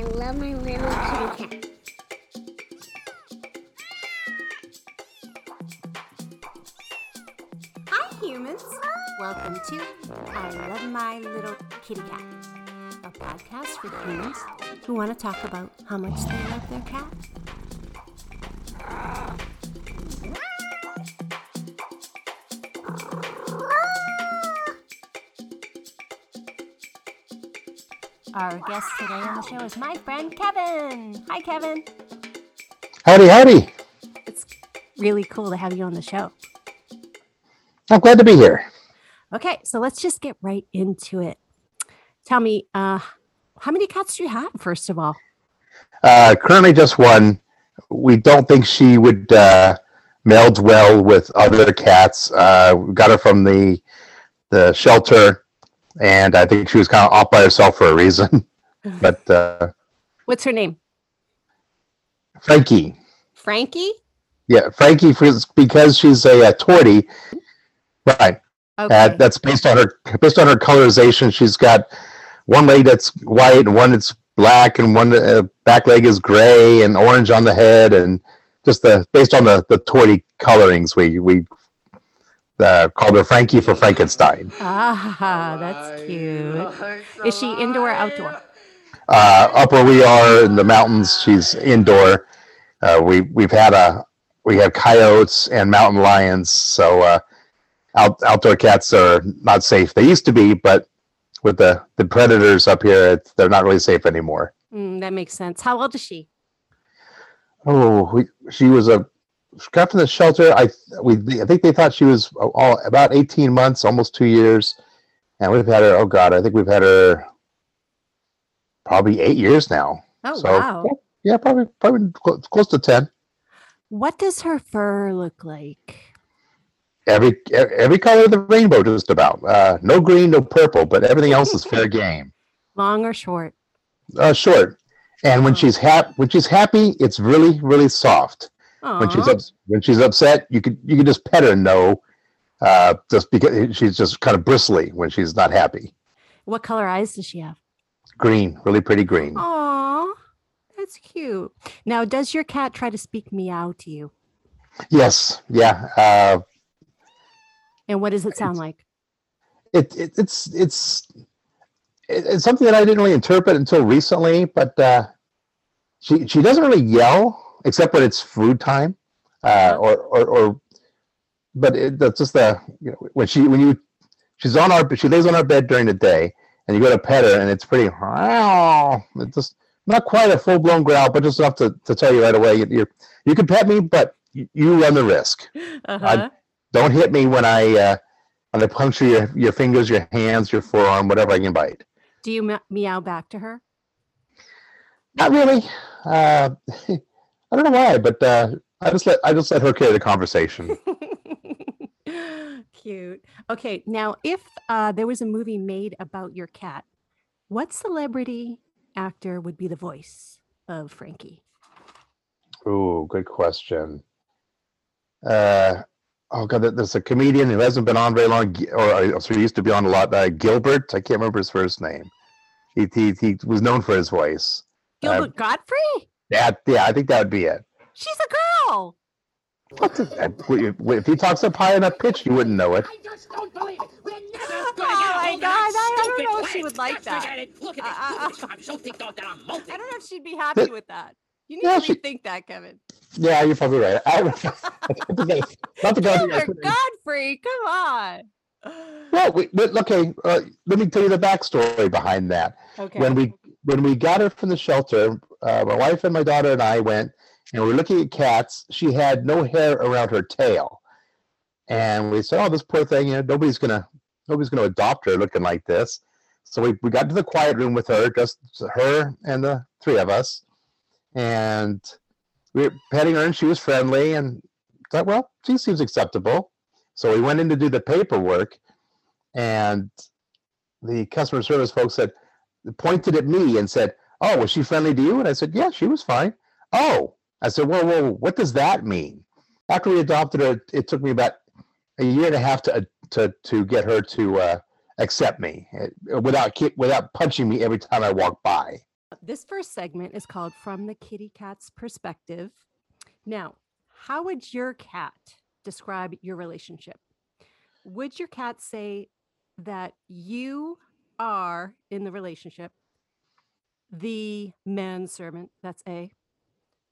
I love my little kitty cat. Hi, humans. Welcome to I Love My Little Kitty Cat, a podcast for humans who want to talk about how much they love their cat. Our guest today on the show is my friend Kevin. Hi, Kevin. Howdy, howdy. It's really cool to have you on the show. I'm glad to be here. Okay, so let's just get right into it. Tell me, uh, how many cats do you have, first of all? Uh, currently, just one. We don't think she would uh, meld well with other cats. Uh, we got her from the the shelter, and I think she was kind of off by herself for a reason. but uh, What's her name? Frankie, Frankie? yeah, Frankie, for, because she's a, a tortie, right? Okay. Uh, that's based on her based on her colorization. She's got one leg that's white and one that's black, and one uh, back leg is gray and orange on the head, and just the based on the the tortie colorings, we we uh, called her Frankie for Frankenstein. ah, that's cute. Is she indoor or outdoor? Uh, up where we are in the mountains, she's indoor. Uh, we we've had a we have coyotes and mountain lions, so uh, out, outdoor cats are not safe. They used to be, but with the the predators up here, it's, they're not really safe anymore. Mm, that makes sense. How old is she? Oh, we, she was a she got from the shelter. I we I think they thought she was all about eighteen months, almost two years, and we've had her. Oh God, I think we've had her probably eight years now. Oh, So, wow. Yeah, probably probably close, to ten. What does her fur look like? Every every color of the rainbow, just about. Uh, no green, no purple, but everything else is fair game. Long or short? Uh, short. And when Oh. she's hap- when she's happy, it's really really soft. When she's when she's upset, you could you could just pet her No, uh, just because she's just kind of bristly when she's not happy. What color eyes does she have? Green, really pretty green. Aw, that's cute. Now, does your cat try to speak meow to you? Yes, yeah. Uh, And what does it sound like? it, it it's it's it's something that I didn't really interpret until recently, but uh, she she doesn't really yell except when it's food time, uh, or, or or but it, that's just the you know when she when you she's on our she lays on our bed during the day and you go to pet her and it's pretty it's just not quite a full blown growl, but just enough to, to tell you right away you you you can pet me, but you, you run the risk. Uh-huh. Don't hit me when I uh, when I puncture your, your fingers, your hands, your forearm, whatever I can bite. Do you meow back to her? Not really. Uh, I don't know why, but uh, I just let I just let her carry the conversation. Cute. Okay, now if uh, there was a movie made about your cat, what celebrity actor would be the voice of Frankie? Ooh, good question. Uh, oh god, there's a comedian who hasn't been on very long, or uh, so he used to be on a lot. Uh, Gilbert, I can't remember his first name. He he, he was known for his voice. Uh, Gilbert Gottfried? Yeah, yeah, I think that would be it. She's a girl. What the, uh, if he talks up high enough pitch, you wouldn't know it. I just don't believe it. We're never Oh gonna get my a hold of God, I don't know if she would like that. forget it. Look at Uh, this. uh, Look at this. I'm so ticked off that I'm molting. I don't know if she'd be happy with that. You need Yeah, to she- rethink that, Kevin. Yeah, you're probably right. I, not the go, not to Gottfried, come on. Well, we, but, okay. Uh, let me tell you the backstory behind that. Okay. When we when we got her from the shelter, uh, my wife and my daughter and I went and we were looking at cats. She had no hair around her tail, and we said, "Oh, this poor thing. You know, nobody's gonna nobody's gonna adopt her looking like this." So we, we got to the quiet room with her, just her and the three of us, and we were petting her, and she was friendly, and thought, well, she seems acceptable. So we went in to do the paperwork, and the customer service folks said, pointed at me and said, "Oh, was she friendly to you?" And I said, "Yeah, she was fine." Oh, I said, Well, whoa, what does that mean?" After we adopted her, it took me about a year and a half to to to get her to uh, accept me uh, without without punching me every time I walked by. This first segment is called From the Kitty Cat's Perspective. Now, how would your cat describe your relationship? Would your cat say that you are in the relationship the manservant? That's A.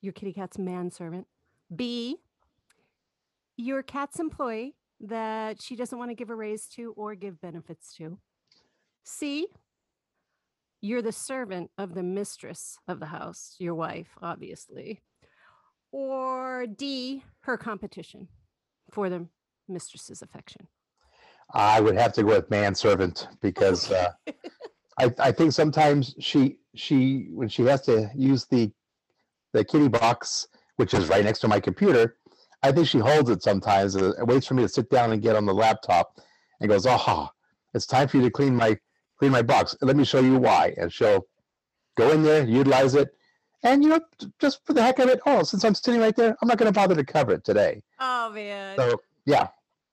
Your kitty cat's manservant. B. Your cat's employee that she doesn't want to give a raise to or give benefits to. C. You're the servant of the mistress of the house, your wife, obviously. Or D, her competition for the mistress's affection. I would have to go with manservant because uh, I, I think sometimes she she when she has to use the the kitty box, which is right next to my computer, I think she holds it sometimes uh, and waits for me to sit down and get on the laptop and goes, "Oh, it's time for you to clean my clean my box. Let me show you why." And she'll go in there, utilize it, and you know, just for the heck of it, oh, since I'm sitting right there, I'm not going to bother to cover it today. Oh man. So yeah,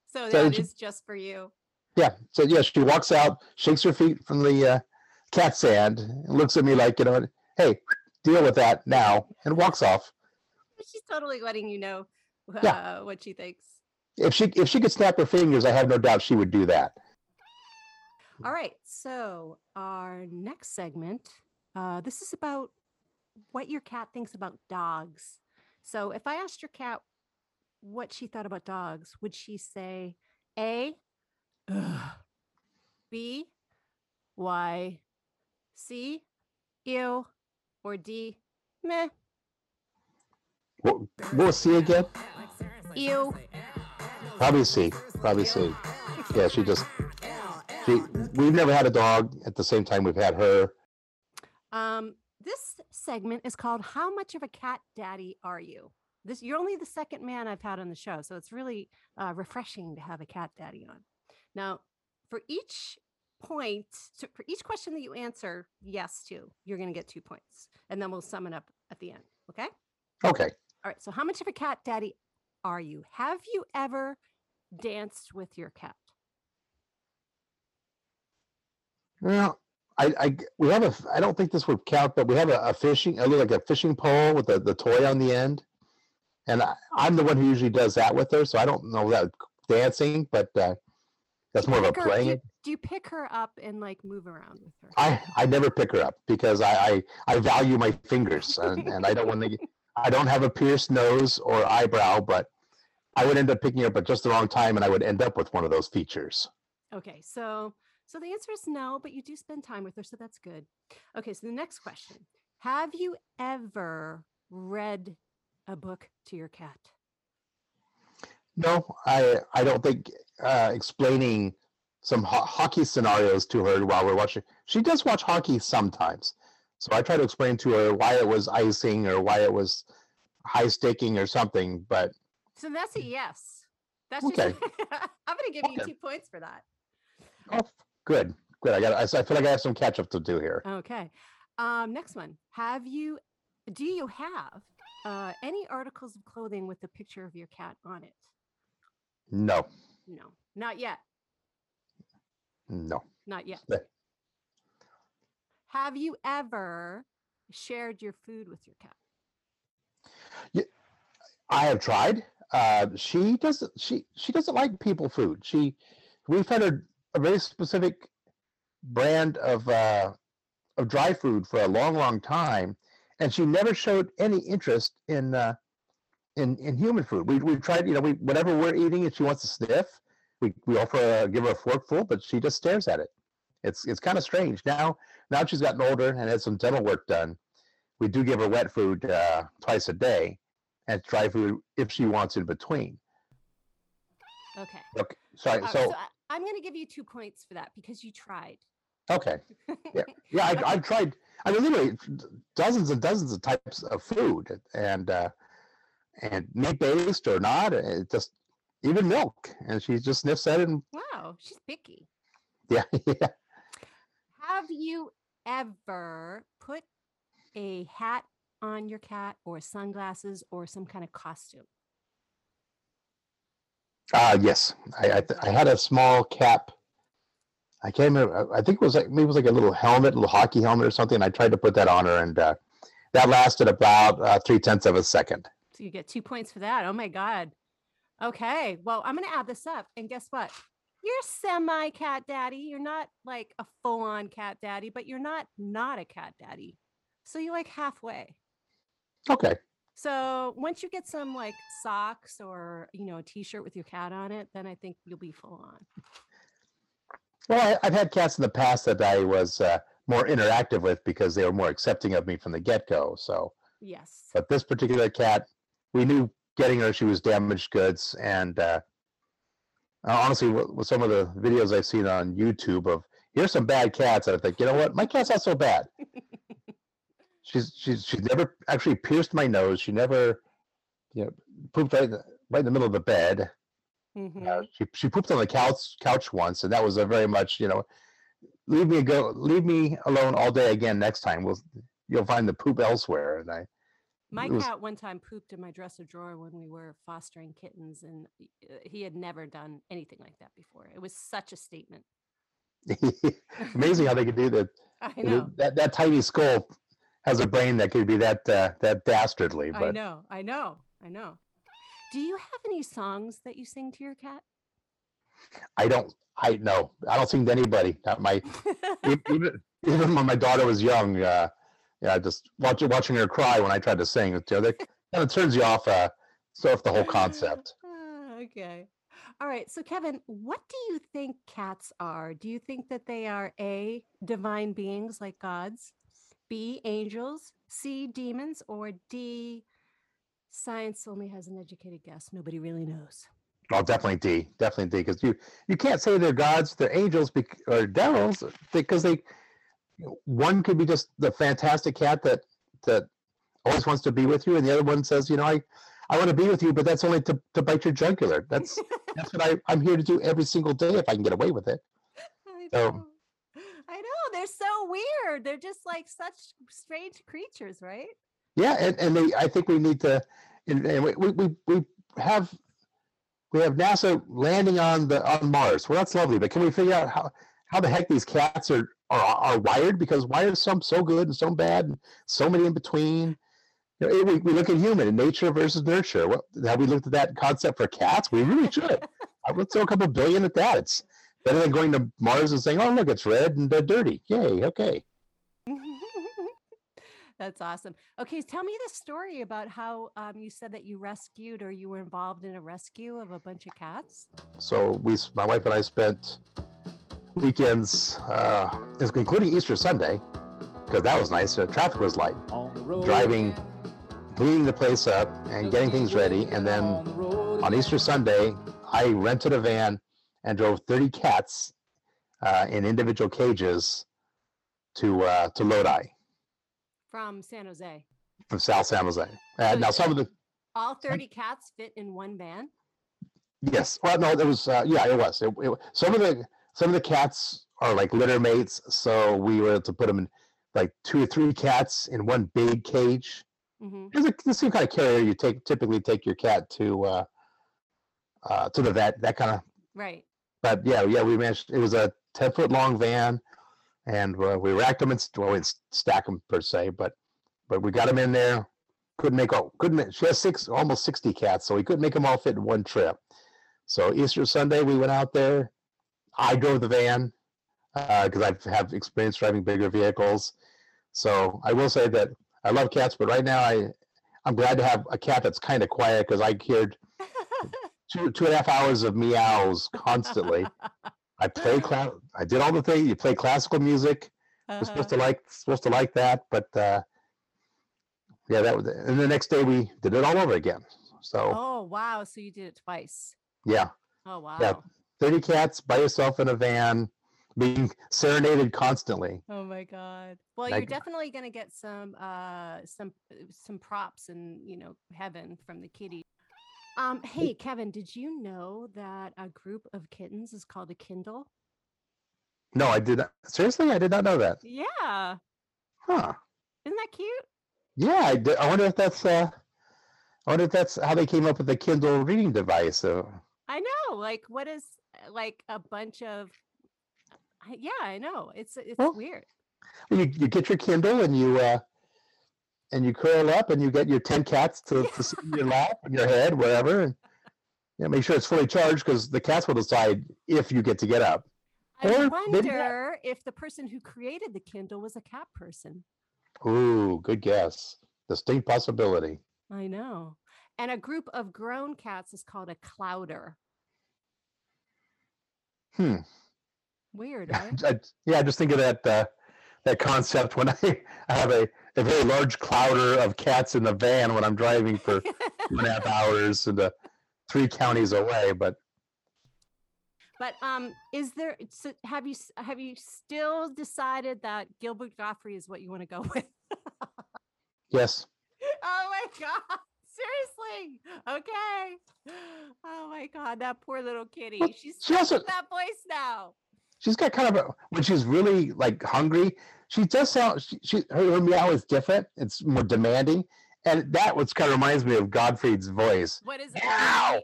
So so that she- is just for you. yeah. So yeah, she walks out, shakes her feet from the uh, cat sand, and looks at me like, you know, hey, deal with that now, and walks off. She's totally letting you know uh, Yeah. what she thinks. If she if she could snap her fingers, I have no doubt she would do that. All right. So our next segment, uh, this is about what your cat thinks about dogs. So if I asked your cat what she thought about dogs, would she say A, ugh, B, Y, C, ew, or D, meh, What, what was C again? ew? Probably C. Probably C. Yeah, she just she. We've never had a dog at the same time we've had her. Um, this segment is called "How much of a cat daddy are you?" This you're only the second man I've had on the show, so it's really uh, refreshing to have a cat daddy on. Now, for each point, so for each question that you answer yes to, you're going to get two points, and then we'll sum it up at the end. Okay. Okay. All right. So, how much of a cat daddy are you? Have you ever danced with your cat? Well, I, I we have a. I don't think this would count, but we have a, a fishing, a little like a fishing pole with the, the toy on the end, and I, I'm the one who usually does that with her, so I don't know that dancing, but uh, that's more of a her- do, playing. you, do you pick her up and like move around with her? I, I never pick her up because I, I, I value my fingers and, and I don't want to I don't have a pierced nose or eyebrow, but I would end up picking her up at just the wrong time and I would end up with one of those features. Okay, so so the answer is no, but you do spend time with her, so that's good. Okay, so the next question: Have you ever read a book to your cat? No, I I don't think uh, explaining some ho- hockey scenarios to her while we're watching. She does watch hockey sometimes, so I try to explain to her why it was icing or why it was high sticking or something. But So that's a yes. That's Okay. just. I'm going to give you two points for that. oh, good, good. I got. I, I feel like I have some catch up to do here. Okay. Um, next one: Have you? Do you have uh, any articles of clothing with a picture of your cat on it? No, No, not yet. no. Not yet. Have you ever shared your food with your cat? I have tried. Uh, she doesn't. She she doesn't like people food. She we fed her a very specific brand of uh, of dry food for a long, long time, and she never showed any interest in uh, in in human food. We we tried. You know, we whatever we're eating, and she wants to sniff. We we offer a, give her a forkful, but she just stares at it. It's it's kind of strange. Now now she's gotten older and had some dental work done. We do give her wet food uh, twice a day and dry food if she wants in between. Okay. Okay, sorry. Uh, so, I, I'm going to give you two points for that because you tried. okay, yeah, yeah. I, I've tried. I mean, literally dozens and dozens of types of food, and uh, and meat based or not, it just even milk, and she just sniffs at it. And Wow, she's picky. yeah, yeah. Have you ever put a hat on your cat or sunglasses or some kind of costume? Uh, yes, I I, th- I had a small cap I can't remember. I I think it was like maybe it was like a little helmet, a little hockey helmet or something. I tried to put that on her, and uh, that lasted about uh, three tenths of a second. So you get two points for that. Oh my God. Okay. Well, I'm going to add this up. And guess what? You're semi cat daddy. You're not like a full on cat daddy, but you're not not a cat daddy. So you're like halfway. Okay. So once you get some like socks or, you know, a t shirt with your cat on it, then I think you'll be full on. Well, I, I've had cats in the past that I was uh, more interactive with because they were more accepting of me from the get go. So, Yes. but this particular cat, we knew getting her, she was damaged goods. And uh, uh, honestly, with, with some of the videos I've seen on YouTube of here's some bad cats, I think, you know what, my cat's not so bad. she's she's she's never actually pierced my nose. She never, you know, pooped right in the, right in the middle of the bed. Mhm. Uh, she she pooped on the couch couch once, and that was a very much you know, leave me go, leave me alone all day again. Next time, we'll you'll find the poop elsewhere. And I My was- cat one time pooped in my dresser drawer when we were fostering kittens, and uh, he had never done anything like that before. It was such a statement. amazing how they could do that. I know. That that tiny skull has a brain that could be that uh, that dastardly. But I know. I know. I know. Do you have any songs that you sing to your cat? I don't. I know. I don't sing to anybody. Not my even even when my daughter was young. Uh, yeah, just watching watching her cry when I tried to sing. You know, that kind of turns you off. Uh, so off the whole concept. Okay. All right. So, Kevin, what do you think cats are? Do you think that they are A, divine beings like gods, B, angels, C, demons, or D, science only has an educated guess? Nobody really knows. Oh, definitely D. Definitely D. Because you you can't say they're gods, they're angels, bec- or devils because they. One could be just the fantastic cat that that always wants to be with you, and the other one says, you know, I I want to be with you, but that's only to, to bite your jugular. That's that's what I, I'm here to do every single day if I can get away with it. I So- know. I know. They're so weird. They're just like such strange creatures, right? Yeah, and, and they, I think we need to, and, and we, we, we, we have we have NASA landing on the on Mars. Well, that's lovely, but can we figure out how how the heck these cats are are, are wired? Because why are some so good and some bad, and so many in between? You know, we, we look at human and nature versus nurture. What have we looked at that concept for cats? We really should. Let's throw a couple billion at that. It's better than going to Mars and saying, "Oh, look, it's red and uh, dirty." Yay! Okay. That's awesome. Okay, tell me the story about how um, you said that you rescued or you were involved in a rescue of a bunch of cats. So we, my wife and I spent weekends, uh, including Easter Sunday, because that was nice. Uh, traffic was light. Driving, cleaning the place up and getting things ready, and then on Easter Sunday, I rented a van and drove 30 cats uh, in individual cages to uh, to Lodi From San Jose. from South San Jose. Uh, So now some of the All 30 cats fit in one van. Yes. Well, no, it was. Uh, yeah, it was. It, it, some of the some of the cats are like litter mates, so we were able to put them in like two or three cats in one big cage. hmm It's like the same kind of carrier you take typically take your cat to uh, uh, to the vet. That kind of. Right. But yeah, yeah, we managed. It was a ten foot long van, and uh, we racked them and well, we stack them per se, but but we got them in there. Couldn't make all. Couldn't. Make, she has six, almost sixty cats, so we couldn't make them all fit in one trip. So Easter Sunday, we went out there. I drove the van because I have experience driving bigger vehicles. So I will say that I love cats, but right now I I'm glad to have a cat that's kind of quiet because I heard two two and a half hours of meows constantly. I play cla- I did all the things. You play classical music. Uh-huh. supposed to like supposed to like that, but uh, yeah, that was. And the next day we did it all over again. So Oh, wow. So you did it twice. yeah, Oh, wow. Yeah. Thirty cats by yourself in a van, being serenaded constantly. Oh my god. Well, Like- you're definitely going to get some uh some some props in, you know, heaven from the kitty. Um hey Kevin, did you know that a group of kittens is called a Kindle? No, I did not. Seriously, I did not know that. Yeah. Huh? Isn't that cute? Yeah, I, did, I wonder if that's. Uh, I wonder if that's how they came up with the Kindle reading device. Uh, I know. Like what is like a bunch of yeah, I know. It's it's Well, weird. you, you get your Kindle and you uh, and you curl up and you get your ten cats to, to sit in your lap and your head, wherever, and you know, make sure it's fully charged because the cats will decide if you get to get up. I or wonder if the person who created the Kindle was a cat person. Ooh, good guess. Distinct possibility. I know. And a group of grown cats is called a clowder. Hmm. Weird, right? I, yeah, I just think of that uh, that concept when I, I have a, a very large clowder of cats in the van when I'm driving for two and a half hours and uh, three counties away. But But um, is there? So have you have you still decided that Gilbert Gottfried is what you want to go with? yes, oh my god! Seriously? Okay. Oh my god, that poor little kitty. Well, She's she also- that voice now. she's got kind of a when she's really like hungry. She does sound. She, she her, her meow is different. It's more demanding, and that what's kind of reminds me of Gottfried's voice. What is it? Meow,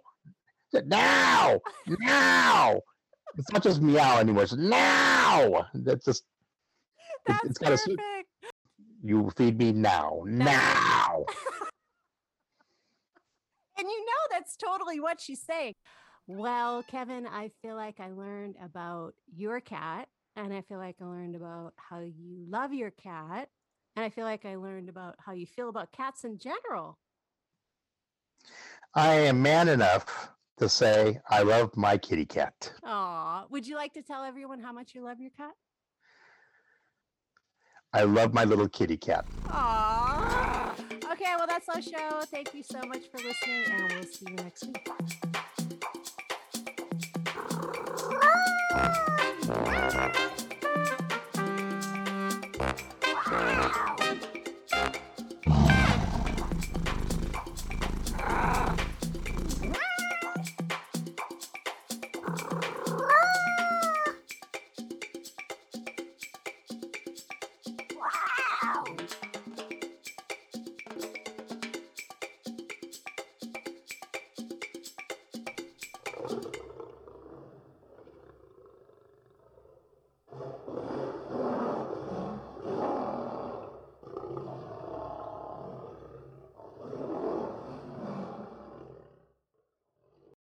now, now. It's not just meow anymore. It's now. That's just That's it's got a you feed me now, now. And you know that's totally what she's saying. Well, Kevin, I feel like I learned about your cat, and I feel like I learned about how you love your cat, and I feel like I learned about how you feel about cats in general. I am man enough to say I love my kitty cat. Aw, would you like to tell everyone how much you love your cat? I love my little kitty cat. Aw. Okay, well, that's our show. Thank you so much for listening, and we'll see you next week.